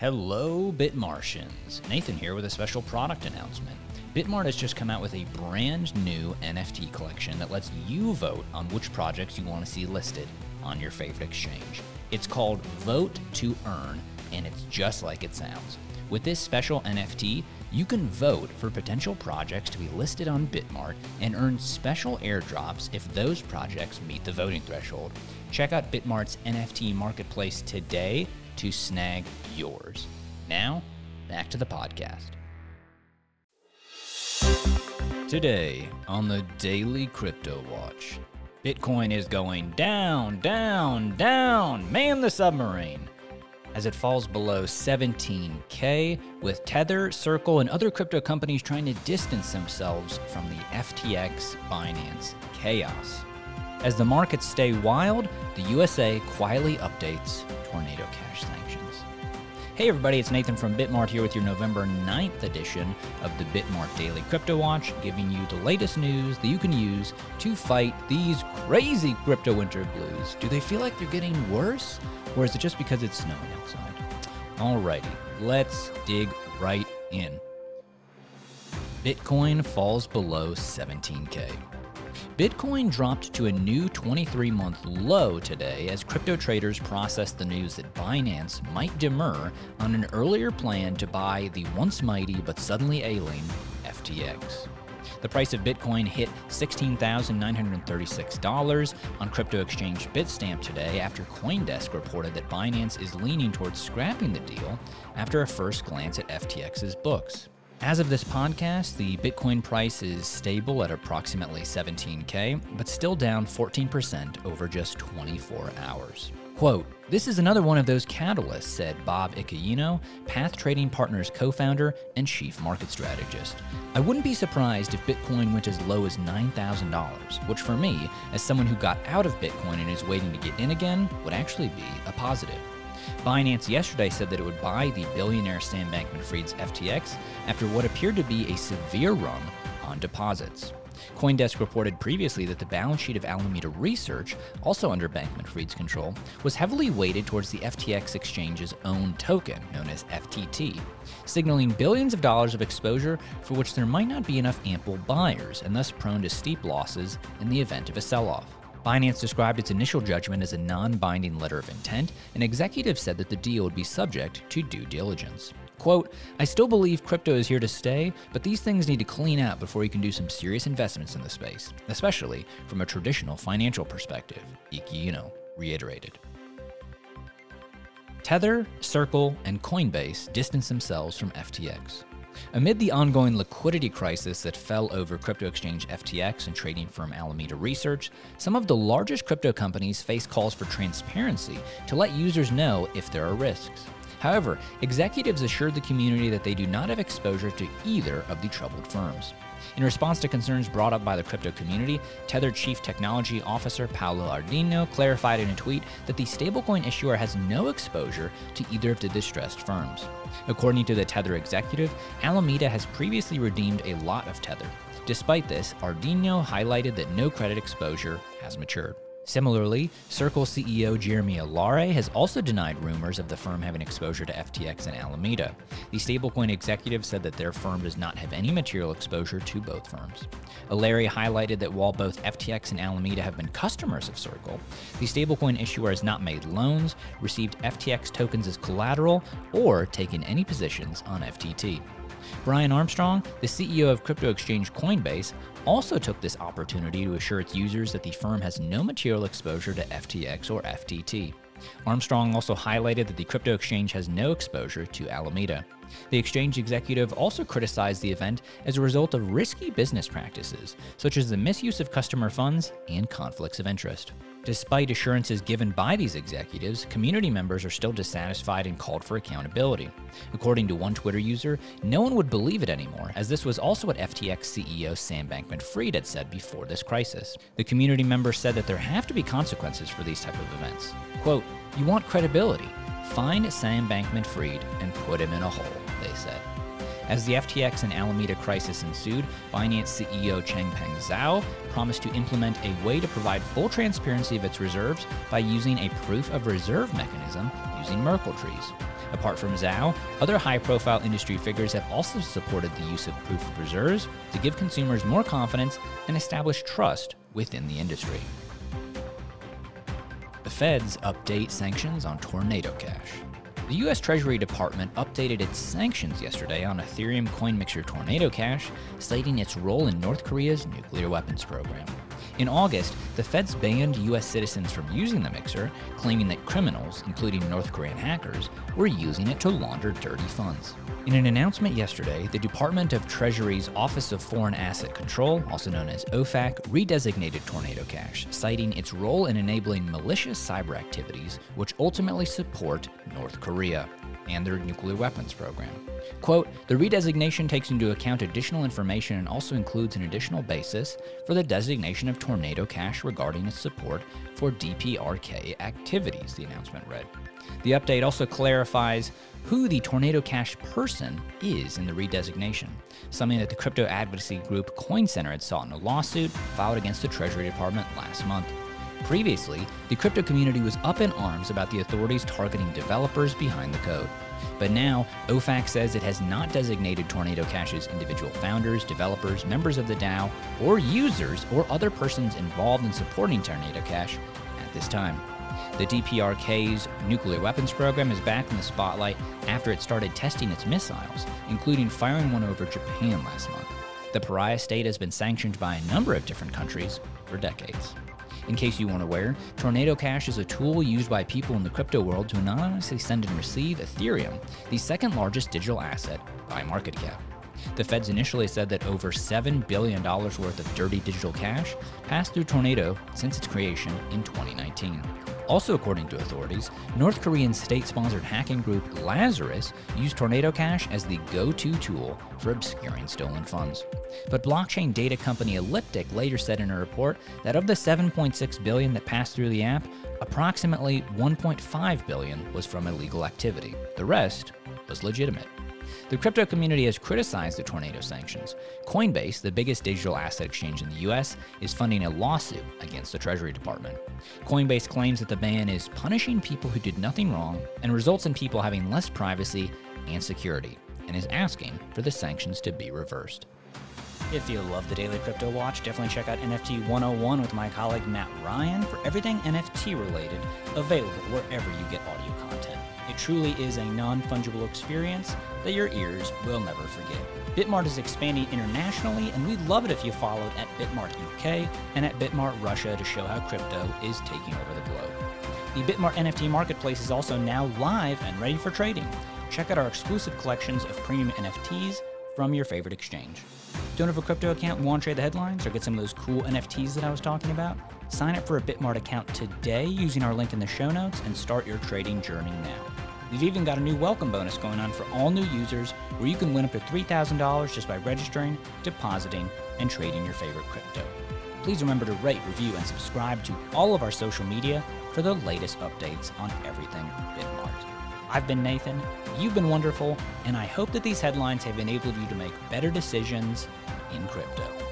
Hello, Bitmartians. Nathan here with a special product announcement. Bitmart has just come out with a brand new NFT collection that lets you vote on which projects you want to see listed on your favorite exchange. It's called Vote to Earn, and it's just like it sounds. With this special NFT, you can vote for potential projects to be listed on Bitmart and earn special airdrops if those projects meet the voting threshold. Check out Bitmart's NFT marketplace today to snag yours. Now, back to the podcast. Today on the Daily Crypto Watch, Bitcoin is going down, down, down. Man the submarine as it falls below 17K, with Tether, Circle, and other crypto companies trying to distance themselves from the FTX Binance chaos. As the markets stay wild, the USA quietly updates tornado cash sanctions. Hey everybody, it's Nathan from Bitmart here with your November 9th edition of the Bitmart Daily Crypto Watch, giving you the latest news that you can use to fight these crazy crypto winter blues. Do they feel like they're getting worse? Or is it just because it's snowing outside? Alrighty, let's dig right in. Bitcoin falls below 17K. Bitcoin dropped to a new 23 month low today as crypto traders processed the news that Binance might demur on an earlier plan to buy the once mighty but suddenly ailing FTX. The price of Bitcoin hit $16,936 on crypto exchange Bitstamp today after Coindesk reported that Binance is leaning towards scrapping the deal after a first glance at FTX's books. As of this podcast, the Bitcoin price is stable at approximately 17K, but still down 14% over just 24 hours. Quote, This is another one of those catalysts, said Bob Iaccino, Path Trading Partners co founder and chief market strategist. I wouldn't be surprised if Bitcoin went as low as $9,000, which for me, as someone who got out of Bitcoin and is waiting to get in again, would actually be a positive. Binance yesterday said that it would buy the billionaire Sam Bankman Fried's FTX after what appeared to be a severe run on deposits. Coindesk reported previously that the balance sheet of Alameda Research, also under Bankman Fried's control, was heavily weighted towards the FTX exchange's own token, known as FTT, signaling billions of dollars of exposure for which there might not be enough ample buyers and thus prone to steep losses in the event of a sell off. Binance described its initial judgment as a non binding letter of intent, and executives said that the deal would be subject to due diligence. Quote, I still believe crypto is here to stay, but these things need to clean out before you can do some serious investments in the space, especially from a traditional financial perspective, Iaccino reiterated. Tether, Circle, and Coinbase distance themselves from FTX. Amid the ongoing liquidity crisis that fell over crypto exchange FTX and trading firm Alameda Research, some of the largest crypto companies face calls for transparency to let users know if there are risks. However, executives assured the community that they do not have exposure to either of the troubled firms. In response to concerns brought up by the crypto community, Tether Chief Technology Officer Paolo Ardoino clarified in a tweet that the stablecoin issuer has no exposure to either of the distressed firms. According to the Tether executive, Alameda has previously redeemed a lot of Tether. Despite this, Ardoino highlighted that no credit exposure has matured. Similarly, Circle CEO Jeremy Allaire has also denied rumors of the firm having exposure to FTX and Alameda. The stablecoin executive said that their firm does not have any material exposure to both firms. Allaire highlighted that while both FTX and Alameda have been customers of Circle, the stablecoin issuer has not made loans, received FTX tokens as collateral, or taken any positions on FTT. Brian Armstrong, the CEO of crypto exchange Coinbase, also took this opportunity to assure its users that the firm has no material exposure to FTX or FTT. Armstrong also highlighted that the crypto exchange has no exposure to Alameda. The exchange executive also criticized the event as a result of risky business practices, such as the misuse of customer funds and conflicts of interest. Despite assurances given by these executives, community members are still dissatisfied and called for accountability. According to one Twitter user, no one would believe it anymore, as this was also what FTX CEO Sam Bankman Fried had said before this crisis. The community member said that there have to be consequences for these type of events. Quote, You want credibility? Find Sam Bankman Fried and put him in a hole, they said. As the FTX and Alameda crisis ensued, Binance CEO Changpeng Zhao promised to implement a way to provide full transparency of its reserves by using a proof of reserve mechanism using Merkle trees. Apart from Zhao, other high profile industry figures have also supported the use of proof of reserves to give consumers more confidence and establish trust within the industry. The feds update sanctions on Tornado Cash. The U.S. Treasury Department updated its sanctions yesterday on Ethereum coin mixer Tornado Cash, citing its role in North Korea's nuclear weapons program. In August, the feds banned U.S. citizens from using the mixer, claiming that criminals, including North Korean hackers, were using it to launder dirty funds. In an announcement yesterday, the Department of Treasury's Office of Foreign Asset Control, also known as OFAC, redesignated Tornado Cash, citing its role in enabling malicious cyber activities, which ultimately support North Korea and their nuclear weapons program. Quote, the redesignation takes into account additional information and also includes an additional basis for the designation of Tornado Cash regarding its support for DPRK activities, the announcement read. The update also clarifies who the Tornado Cash person is in the redesignation, something that the crypto advocacy group Coin Center had sought in a lawsuit filed against the Treasury Department last month. Previously, the crypto community was up in arms about the authorities targeting developers behind the code. But now, OFAC says it has not designated Tornado Cash's individual founders, developers, members of the DAO, or users or other persons involved in supporting Tornado Cash at this time. The DPRK's nuclear weapons program is back in the spotlight after it started testing its missiles, including firing one over Japan last month. The pariah state has been sanctioned by a number of different countries for decades. In case you weren't aware, Tornado Cash is a tool used by people in the crypto world to anonymously send and receive Ethereum, the second largest digital asset by market cap. The feds initially said that over $7 billion worth of dirty digital cash passed through Tornado since its creation in 2019. Also, according to authorities, North Korean state sponsored hacking group Lazarus used Tornado Cash as the go to tool for obscuring stolen funds. But blockchain data company Elliptic later said in a report that of the 7.6 billion that passed through the app, approximately 1.5 billion was from illegal activity. The rest was legitimate. The crypto community has criticized the tornado sanctions. Coinbase, the biggest digital asset exchange in the US, is funding a lawsuit against the Treasury Department. Coinbase claims that the ban is punishing people who did nothing wrong and results in people having less privacy and security, and is asking for the sanctions to be reversed. If you love the Daily Crypto Watch, definitely check out NFT 101 with my colleague Matt Ryan for everything NFT related, available wherever you get audio content. It truly is a non fungible experience that your ears will never forget. Bitmart is expanding internationally, and we'd love it if you followed at Bitmart UK and at Bitmart Russia to show how crypto is taking over the globe. The Bitmart NFT marketplace is also now live and ready for trading. Check out our exclusive collections of premium NFTs from your favorite exchange. Don't have a crypto account want to trade the headlines or get some of those cool NFTs that I was talking about? Sign up for a Bitmart account today using our link in the show notes and start your trading journey now. We've even got a new welcome bonus going on for all new users where you can win up to $3,000 just by registering, depositing, and trading your favorite crypto. Please remember to rate, review, and subscribe to all of our social media for the latest updates on everything Bitmart. I've been Nathan, you've been wonderful, and I hope that these headlines have enabled you to make better decisions in crypto.